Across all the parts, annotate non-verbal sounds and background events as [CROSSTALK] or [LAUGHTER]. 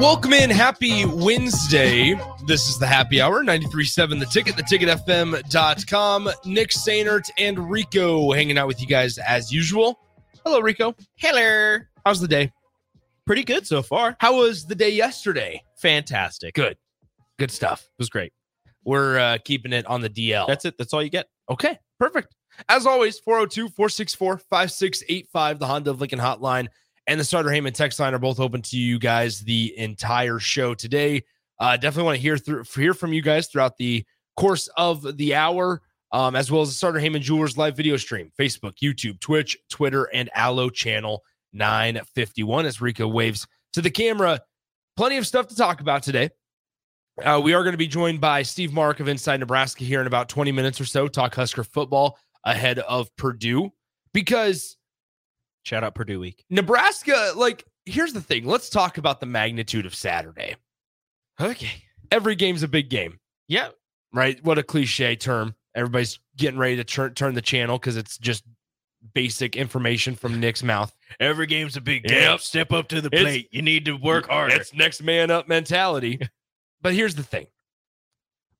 Welcome in. Happy Wednesday. This is the happy hour 93.7 The Ticket, theticketfm.com. Nick Sainert and Rico hanging out with you guys as usual. Hello, Rico. Hello. How's the day? Pretty good so far. How was the day yesterday? Fantastic. Good. Good stuff. It was great. We're uh, keeping it on the DL. That's it. That's all you get. Okay, perfect. As always, 402 464 5685, the Honda of Lincoln hotline and the Sartor Hamann text line are both open to you guys the entire show today. Uh, definitely want to hear through hear from you guys throughout the course of the hour, um, as well as the Sartor Hamann Jewelers live video stream, Facebook, YouTube, Twitch, Twitter, and Allo channel 951 as Rico waves to the camera. Plenty of stuff to talk about today. Uh, we are going to be joined by Steve Marik of Inside Nebraska here in about 20 minutes or so, talk Husker football ahead of Purdue because Shout out Purdue Week. Nebraska, like, here's the thing. Let's talk about the magnitude of Saturday. Okay. Every game's a big game, Yeah. right? What a cliche term. Everybody's getting ready to turn turn the channel because it's just basic information from Nick's mouth. Every game's a big game. game. Step up to the It's- plate. You need to work harder. It's next man up mentality. [LAUGHS] but here's the thing.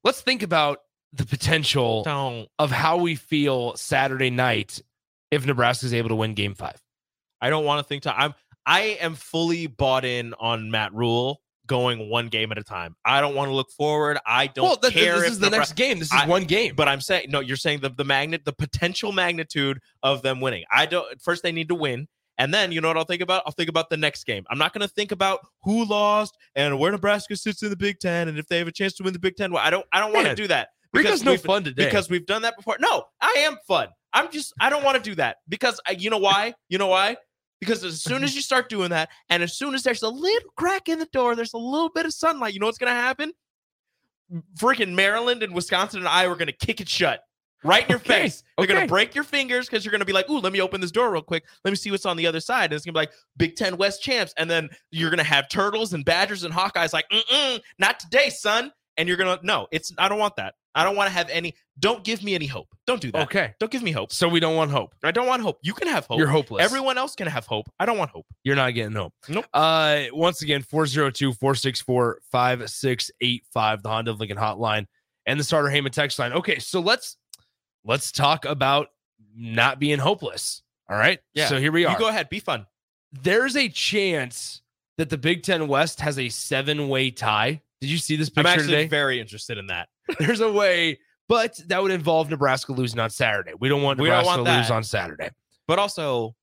Let's think about the potential Don't. of how we feel Saturday night if Nebraska is able to win game five. I don't want to think to I'm I am fully bought in on Matt Rhule going one game at a time. I don't want to look forward. I don't well, th- th- care this is the next game. This is I- one game. But I'm saying no, you're saying the the magnet the potential magnitude of them winning. I don't first they need to win. And then you know what I'll think about? I'll think about the next game. I'm not going to think about who lost and where Nebraska sits in the Big Ten and if they have a chance to win the Big Ten. Well, I don't. I don't want to do that. Rico's no fun today. because we've done that before. No, I am fun. I'm just. I don't want to do that because I, you know why? You know why? Because as soon as you start doing that, and as soon as there's a little crack in the door, there's a little bit of sunlight. You know what's going to happen? Freaking Maryland and Wisconsin and I are going to kick it shut right in your Okay, face. They're gonna break your fingers because you're going to be like, "Ooh, let me open this door real quick. Let me see what's on the other side." And it's going to be like Big Ten West champs, and then you're going to have turtles and badgers and Hawkeyes like, "Mm-mm, not today, son." And you're going to no, it's. I don't want that. I don't want to have any. Don't give me any hope. Don't do that. okay. Don't give me hope. So we don't want hope. I don't want hope. You can have hope. You're hopeless. Everyone else can have hope. I don't want hope. You're not getting hope. Nope. Uh, once again, 402 464 5685, the Honda of Lincoln hotline and the sartor Hamann text line. Okay, so let's let's talk about not being hopeless. All right. Yeah. So here we are. You go ahead. Be fun. There's a chance that the Big Ten West has a seven way tie. Did you see this I'm picture actually today? very interested in that. [LAUGHS] There's a way, but that would involve Nebraska losing on Saturday. We don't want We don't Nebraska want to lose on Saturday. but also,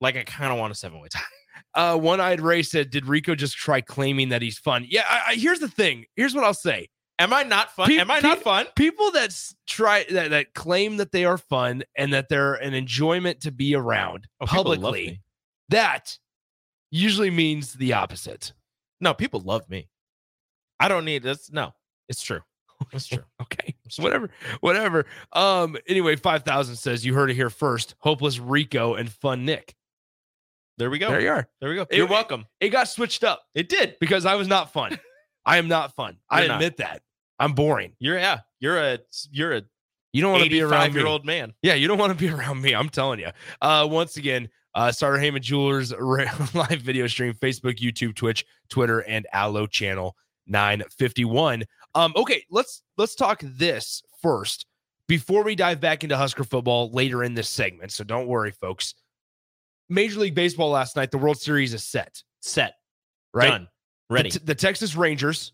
like, I kind of want a seven way tie. [LAUGHS] Uh, One Eyed Ray said, "Did Rico just try claiming that he's fun?" Yeah. I, I, here's the thing. Here's what I'll say. Am I not fun? Pe- Am I pe- not fun? People that try that that claim that they are fun and that they're an enjoyment to be around Oh, publicly, that usually means the opposite. No, people love me. I don't need this. No, it's true. [LAUGHS] It's true. Okay. So whatever, whatever. Um. Anyway, five thousand says you heard it here first. Hopeless Rico and Fun Nick. There we go. There you are. There we go. You're it- welcome. It got switched up It did. because I was not fun. I am not fun. I You're not. admit that. I'm boring. You're yeah. You're a you're a You don't want to be around 85 me. year old man. Yeah, you don't want to be [LAUGHS] around me. I'm telling you. Uh, once again, uh, Sartor Hamann Jewelers [LAUGHS] live video stream, Facebook, YouTube, Twitch, Twitter, and Allo channel 951. Um, okay, let's let's talk this first before we dive back into Husker football later in this segment. So don't worry, folks. Major League Baseball last night, the World Series is set, Set. right? Done. Ready. The, the Texas Rangers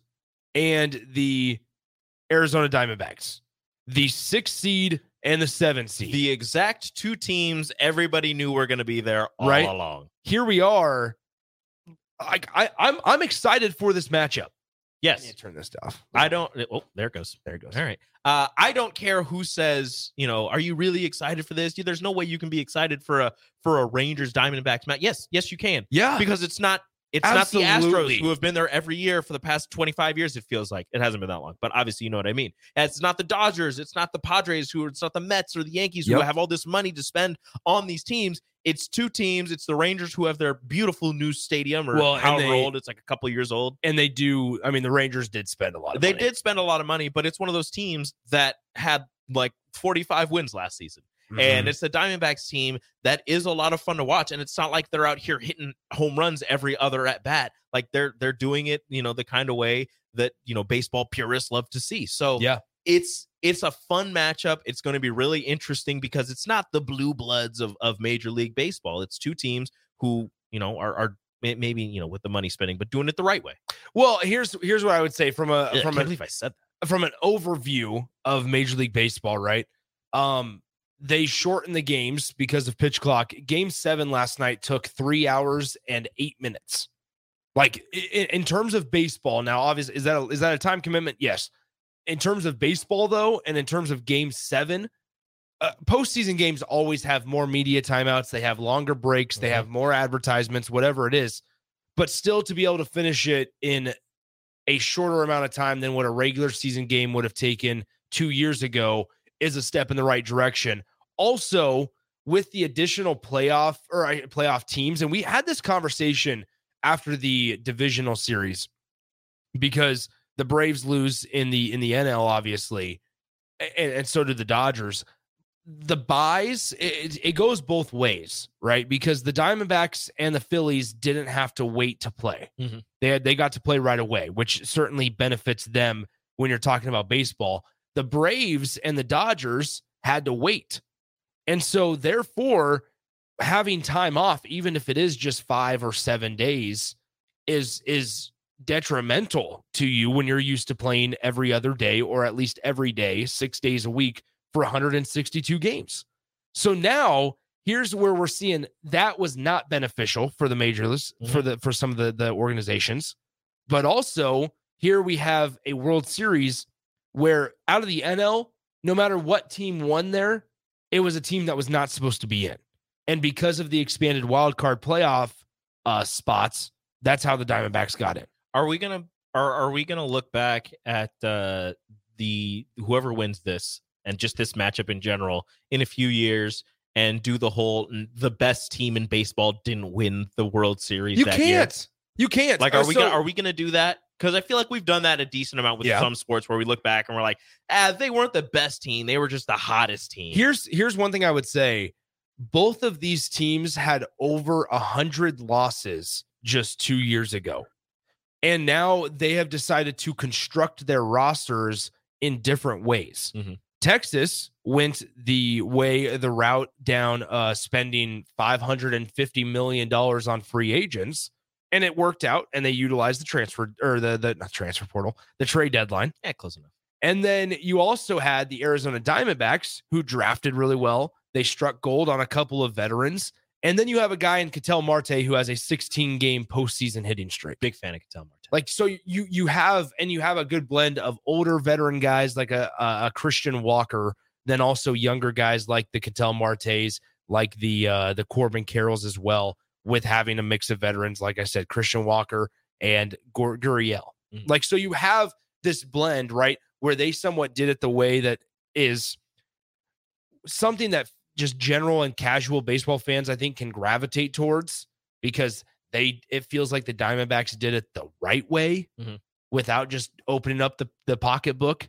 and the Arizona Diamondbacks, the six seed and the seven seed. the exact two teams everybody knew were going to be there all Right. along. here we are. I, I I'm I'm excited for this matchup. Yes. Turn this off. I don't. Oh, there it goes. There it goes. All right. Uh, I don't care who says, you know, are you really excited for this? There's no way you can be excited for a for a Rangers Diamondbacks match. Yes, yes, you can Yeah. because it's not it's not the Absolutely. Astros who have been there every year for the past 25 years. It feels like it hasn't been that long, but obviously you know what I mean. It's not the Dodgers, it's not the Padres who, it's not the Mets or the Yankees who have all this money to spend on these teams. It's two teams. It's the Rangers who have their beautiful new stadium, or Well, however they- old it's like a couple years old. and they do. I mean, the Rangers did spend a lot of They money. did spend a lot of money, but it's one of those teams that had like 45 wins last season. Mhm. And it's the Diamondbacks team that is a lot of fun to watch. And it's not like they're out here hitting home runs every other at bat. Like they're they're doing it, you know, the kind of way that you know baseball purists love to see. So yeah. It's it's a fun matchup. It's going to be really interesting because it's not the blue bloods of of Major League Baseball. It's two teams who you know are are maybe you know with the money spending, but doing it the right way. Well, here's here's what I would say from a I from a believe I said that. from an overview of Major League Baseball, right? Um, they shorten the games because of pitch clock. Game seven last night took three hours and eight minutes. Like in, in terms of baseball, now obviously is that a, is that a time commitment? Yes. In terms of baseball, though, and in terms of Game Seven, uh, postseason games always have more media timeouts. They have longer breaks. They Mhm. have more advertisements, whatever it is. But still, to be able to finish it in a shorter amount of time than what a regular season game would have taken two years ago is a step in the right direction. Also, with the additional playoff or playoff teams, and we had this conversation after the divisional series because the Braves lose in the in the NL, obviously, and, and so did the Dodgers. The buys it, it goes both ways, right? Because the Diamondbacks and the Phillies didn't have to wait to play; Mhm. they had, they got to play right away, which certainly benefits them when you're talking about baseball. The Braves and the Dodgers had to wait, and so therefore, having time off, even if it is just five or seven days, is is detrimental to you when you're used to playing every other day or at least every day, six days a week for 162 games. So now here's where we're seeing that was not beneficial for the major list for the for some of the, the organizations. But also here we have a World Series where out of the NL, no matter what team won there, it was a team that was not supposed to be in. And because of the expanded wild card playoff uh, spots, that's how the Diamondbacks got it. Are we gonna are are we gonna look back at uh the whoever wins this and just this matchup in general in a few years and do the whole the best team in baseball didn't win the World Series? You that can't. You can't. Like, Uh, are we gonna are we gonna do that? Because I feel like we've done that a decent amount with Yeah. some sports where we look back and we're like, ah, they weren't the best team; they were just the hottest team. Here's here's one thing I would say. Both of these teams had over a hundred losses just two years ago. And now they have decided to construct their rosters in different ways. Mhm. Texas went the way the route down uh spending 550 million dollars on free agents and it worked out and they utilized the transfer or the the not transfer portal, the trade deadline. yeah, close enough. And then you also had the Arizona Diamondbacks, who drafted really well. They struck gold on a couple of veterans. And then you have a guy in Ketel Marte who has a 16 game postseason hitting streak. Big fan of Ketel Marte. Like so, you you have and you have a good blend of older veteran guys like a a, Christian Walker, then also younger guys like the Ketel Martes, like the uh, the Corbin Carrolls as well, with having a mix of veterans. Like I said, Christian Walker and Gur- Gurriel. Mhm. Like so, you have this blend right where they somewhat did it the way that is something that just general and casual baseball fans I think can gravitate towards because they it feels like the Diamondbacks did it the right way Mhm. without just opening up the, the pocketbook.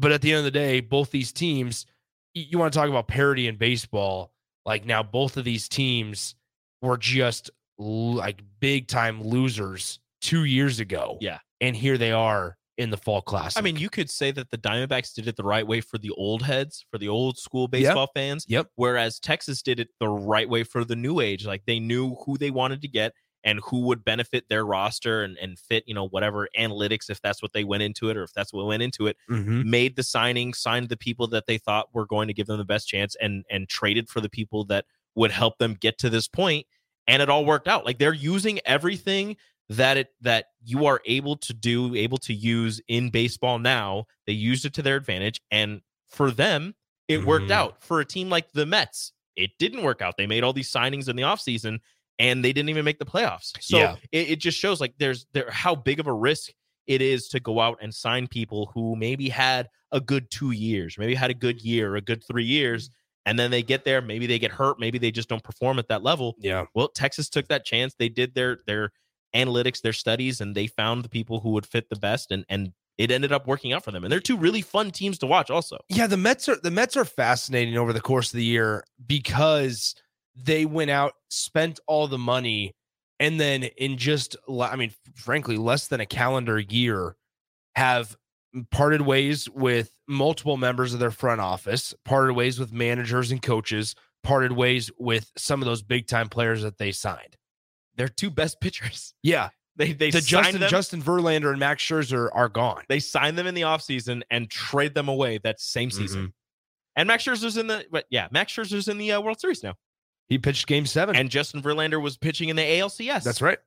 But at the end of the day, both these teams, you want to talk about parity in baseball. Like now, both of these teams were just like big time losers two years ago. Yeah. And here they are in the fall class. I mean, you could say that the Diamondbacks did it the right way for the old heads, for the old school baseball fans. Yep. Whereas Texas did it the right way for the new age. Like they knew who they wanted to get and who would benefit their roster and, and fit, you know, whatever analytics, if that's what they went into it or if that's what went into it, Mhm. made the signing, signed the people that they thought were going to give them the best chance and and traded for the people that would help them get to this point. And it all worked out. Like they're using everything that it that you are able to do, able to use in baseball now. They used it to their advantage. And for them, it worked Mhm. out. For a team like the Mets, it didn't work out. They made all these signings in the offseason and they didn't even make the playoffs. So Yeah. it, it just shows like there's there how big of a risk it is to go out and sign people who maybe had a good two years, maybe had a good year, a good three years, and then they get there, maybe they get hurt, maybe they just don't perform at that level. yeah. Well, Texas took that chance. They did their their analytics, their studies, and they found the people who would fit the best, and and it ended up working out for them. And they're two really fun teams to watch. Also, Yeah, the Mets are the Mets are fascinating over the course of the year because they went out, spent all the money, and then in just, I mean, frankly, less than a calendar year, have parted ways with multiple members of their front office, parted ways with managers and coaches, parted ways with some of those big time players that they signed. their two best [LAUGHS] pitchers. Yeah, They they the Justin them. Justin Verlander and Max Scherzer are gone. they signed them in the offseason and trade them away that same season. Mm-hmm. And Max Scherzer's in the but yeah, Max Scherzer's in the uh, World Series now. He pitched Game Seven, And Justin Verlander was pitching in the ALCS. that's right.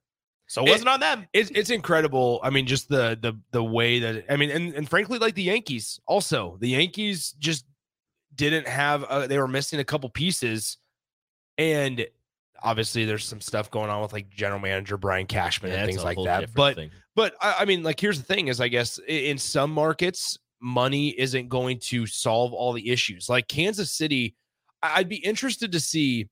So it wasn't on them. it's it's incredible. I mean, just the the the way that I mean, and and frankly, like the Yankees, also the Yankees just didn't have. Uh, they were missing a couple pieces, and obviously there's some stuff going on with like general manager Brian Cashman Yeah, and things like that. But thing. but I, I mean, like here's the thing: is I guess in some markets, money isn't going to solve all the issues. Like Kansas City, I'd be interested to see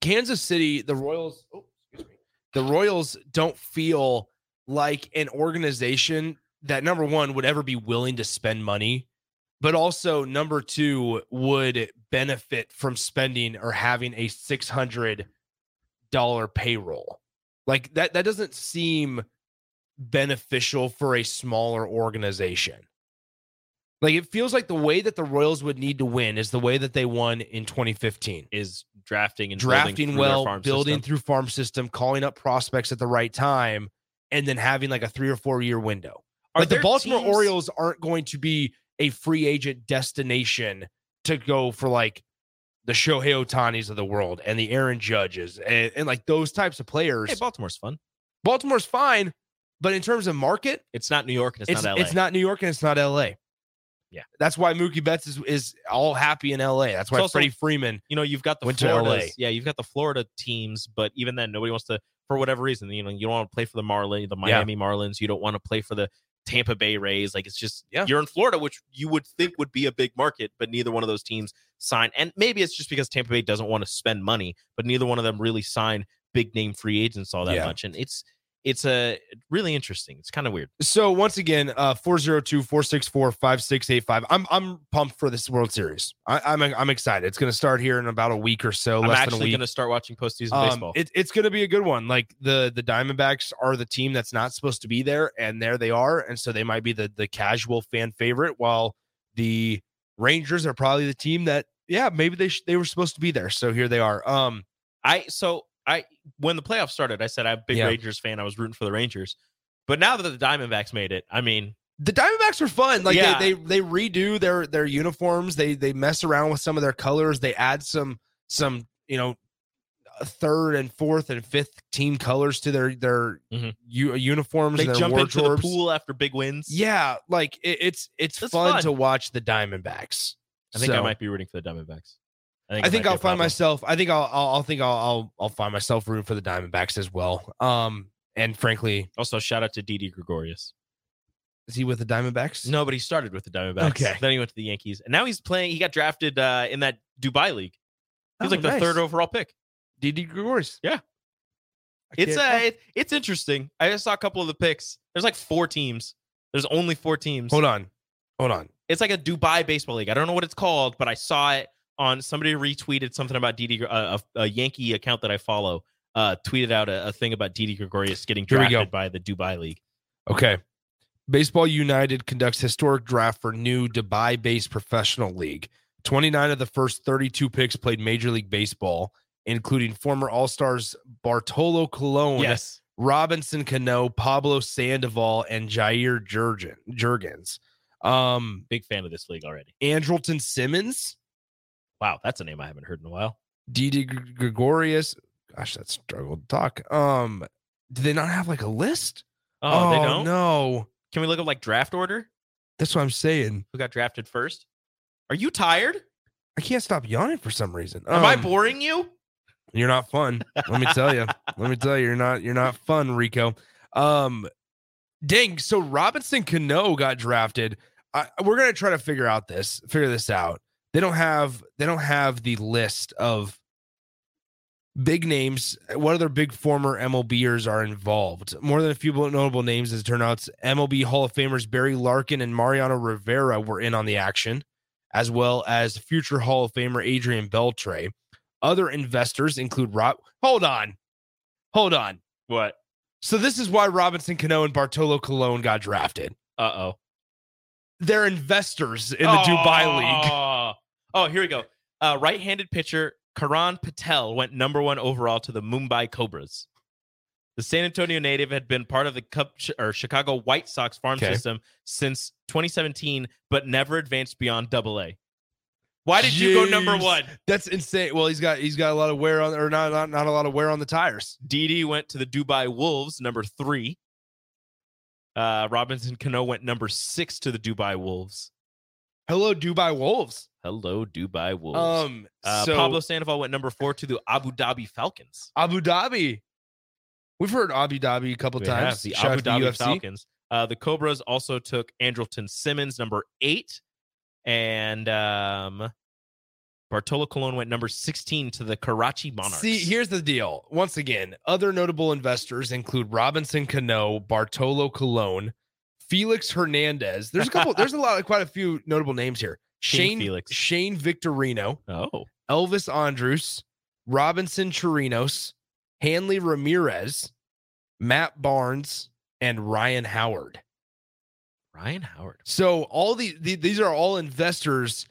Kansas City, the Royals. Oh, excuse me. The Royals don't feel like an organization that number one would ever be willing to spend money, but also number two would benefit from spending or having a six hundred dollar payroll. Like that. That doesn't seem beneficial for a smaller organization. Like it feels like the way that the Royals would need to win is the way that they won in 2015. Is drafting and Drafting their well, building system. through farm system, calling up prospects at the right time, and then having like a three or four year window. Are like the Baltimore teams- Orioles aren't going to be a free agent destination to go for like the Shohei Ohtanis of the world and the Aaron Judges and, and like those types of players. Hey, Baltimore's fun. Baltimore's fine, but in terms of market, It's not New York and it's, it's not LA. it's not New York and it's not LA. Yeah. That's why Mookie Betts is, is all happy in LA. That's why also- Freddie Freeman. you know, you've got the Florida. Yeah, you've got the Florida teams, but even then, nobody wants to for whatever reason. You know, you don't want to play for the Marlin, the Miami Marlins. You don't want to play for the Tampa Bay Rays. Like it's just Yeah. you're in Florida, which you would think would be a big market, but neither one of those teams sign. And maybe it's just because Tampa Bay doesn't want to spend money, but neither one of them really sign big name free agents all that Yeah. much. And it's it's a really interesting. It's kind of weird. So once again, uh 402-464-5685. I'm I'm pumped for this World Series. I, I'm I'm excited. It's gonna start here in about a week or so, I'm actually going to start watching postseason Um, baseball. it, it's going to be a good one. Like the the Diamondbacks are the team that's not supposed to be there, and there they are, and so they might be the the casual fan favorite. While the Rangers are probably the team that, yeah, maybe they sh- they were supposed to be there. So here they are. Um, I so I when the playoffs started, I said I'm a big Yeah. Rangers fan. I was rooting for the Rangers, but now that the Diamondbacks made it, I mean, the Diamondbacks are fun. Like Yeah. they, they they redo their their uniforms. They they mess around with some of their colors. They add some some you know third and fourth and fifth team colors to their their Mhm. u- uniforms. they jump into the pool after big wins. Yeah, like it, it's it's fun, fun. to watch the Diamondbacks. I think I might be rooting for the Diamondbacks. I think might be I'll find myself. I think I'll I'll, I'll think I'll, I'll I'll find myself room for the Diamondbacks as well. Um, and frankly, Also, shout out to Didi Gregorius. is he with the Diamondbacks? No, but he started with the Diamondbacks. Okay. Then he went to the Yankees, and now he's playing. He got drafted uh, in that Dubai league. He's Oh, like the nice. third overall pick. Didi Gregorius. Yeah. I It's can't- uh, it, it's interesting. I just saw a couple of the picks. There's like four teams. There's only four teams. hold on, hold on. It's like a Dubai baseball league. I don't know what it's called, but I saw it on somebody retweeted something about Didi, uh, a, a Yankee account that I follow, uh, tweeted out a, a thing about Didi Gregorius getting drafted by the Dubai league. Okay. Baseball United conducts historic draft for new Dubai-based professional league. 29 of the first 32 picks played Major League Baseball, including former All-Stars Bartolo Colon, Yes. Robinson Cano, Pablo Sandoval, and Jair Jurrjen, Jurrjens. Um, Big fan of this league already. Andrelton Simmons, Wow, that's a name I haven't heard in a while. Didi Gr- Gregorius. Gosh, that struggled to talk. Um, do they not have like a list? Oh, they don't. No, Can we look up like draft order? that's what I'm saying. Who got drafted first? Are you tired? I can't stop yawning for some reason. Am I Um, boring you? You're not fun. Let me tell you. [LAUGHS] Let me tell you, you're not. You're not fun, Rico. Um, dang. So Robinson Cano got drafted. I, we're gonna try to figure out this. Figure this out. They don't have. They don't have the list of big names. What other big former MLBers are involved? More than a few notable names, as out, MLB Hall of Famers Barry Larkin and Mariano Rivera were in on the action, as well as future Hall of Famer Adrian Beltre. Other investors include Rob. Hold on, hold on. What? So this is why Robinson Cano and Bartolo Colon got drafted. Uh oh. They're investors in the Dubai League. Oh, here we go. Uh, right-handed pitcher Karan Patel went number one overall to the Mumbai Cobras. The San Antonio native had been part of the Cub or Chicago White Sox farm Okay. system since 2017, but never advanced beyond Double A. Why did you go number one? That's insane. Well, he's got he's got a lot of wear on, or not not, not a lot of wear on the tires. Didi went to the Dubai Wolves, number three. Uh, Robinson Cano went number six to the Dubai Wolves. Hello, Dubai Wolves. Hello, Dubai Wolves. Um, Uh, so Pablo Sandoval went number four to the Abu Dhabi Falcons. Abu Dhabi. We've heard Abu Dhabi a couple We times. have the Shout Abu Dhabi UFC. Falcons. Uh, the Cobras also took Andrelton Simmons, number eight, and um, Bartolo Colon went number 16 to the Karachi Monarchs. See, here's the deal. Once again, other notable investors include Robinson Cano, Bartolo Colon, Felix Hernandez. There's a couple. there's a lot, quite a few notable names here. Shane Felix. Shane Victorino, Oh, Elvis Andrus, Robinson Chirinos, Hanley Ramirez, Matt Barnes, and Ryan Howard. Ryan Howard. So all the, the these are all investors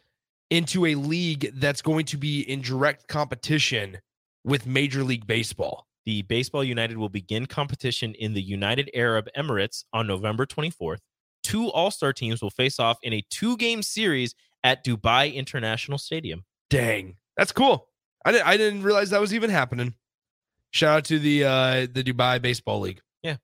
into a league that's going to be in direct competition with Major League Baseball. The Baseball United will begin competition in the United Arab Emirates on November 24th. Two All Star teams will face off in a two game series at Dubai International Stadium. Dang, that's cool. I didn't I didn't realize that was even happening. Shout out to the uh the Dubai Baseball League. Yeah.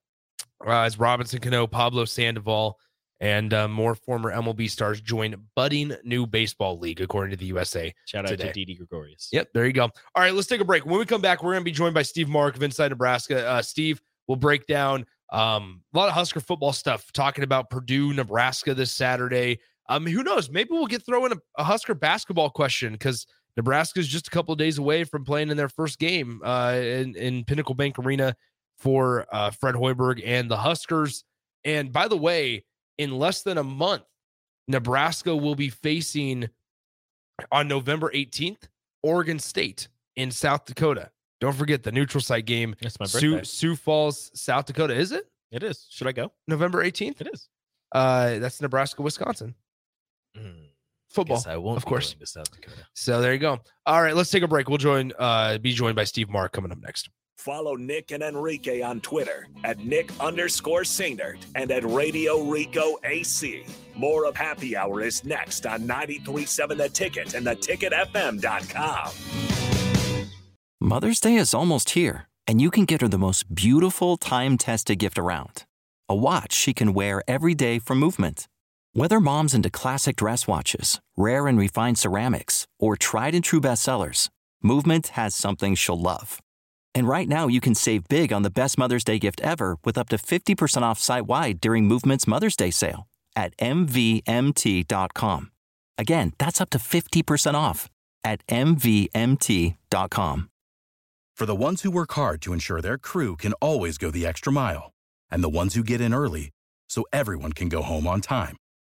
Uh, as Robinson Cano, Pablo Sandoval, and uh, more former MLB stars join budding new baseball league, according to the USA. Shout out Today. to Didi Gregorius. Yep, there you go. All right, let's take a break. When we come back, we're going to be joined by Steve Marik of Inside Nebraska. Uh, Steve will break down um, a lot of Husker football stuff, talking about Purdue, Nebraska this Saturday. Um, who knows? Maybe we'll get throw in a, a Husker basketball question because Nebraska is just a couple of days away from playing in their first game uh, in, in Pinnacle Bank Arena for uh, Fred Hoiberg and the Huskers. And by the way, in less than a month, Nebraska will be facing on November 18th, Oregon State in South Dakota. Don't forget the neutral site game. That's my Sioux, birthday. Sioux Falls, South Dakota. Is it It is. Should I go? November 18th? It is. Uh, that's Nebraska, Wisconsin football, Guess I won't of be course. going to South Dakota. So there you go. All right, let's take a break. We'll join, uh, be joined by Steve Marik coming up next. Follow Nick and Enrique on Twitter at Nick underscore Sainert and at Radio Rico AC. More of Happy Hour is next on 93.7 The Ticket and theticketfm.com. Mother's Day is almost here, and you can get her the most beautiful time tested gift around a watch she can wear every day for movement. Whether mom's into classic dress watches, rare and refined ceramics, or tried and true bestsellers, Movement has something she'll love. And right now, you can save big on the best Mother's Day gift ever with up to 50% off site wide during Movement's Mother's Day sale at MVMT.com. Again, that's up to 50% off at MVMT.com. For the ones who work hard to ensure their crew can always go the extra mile, and the ones who get in early so everyone can go home on time,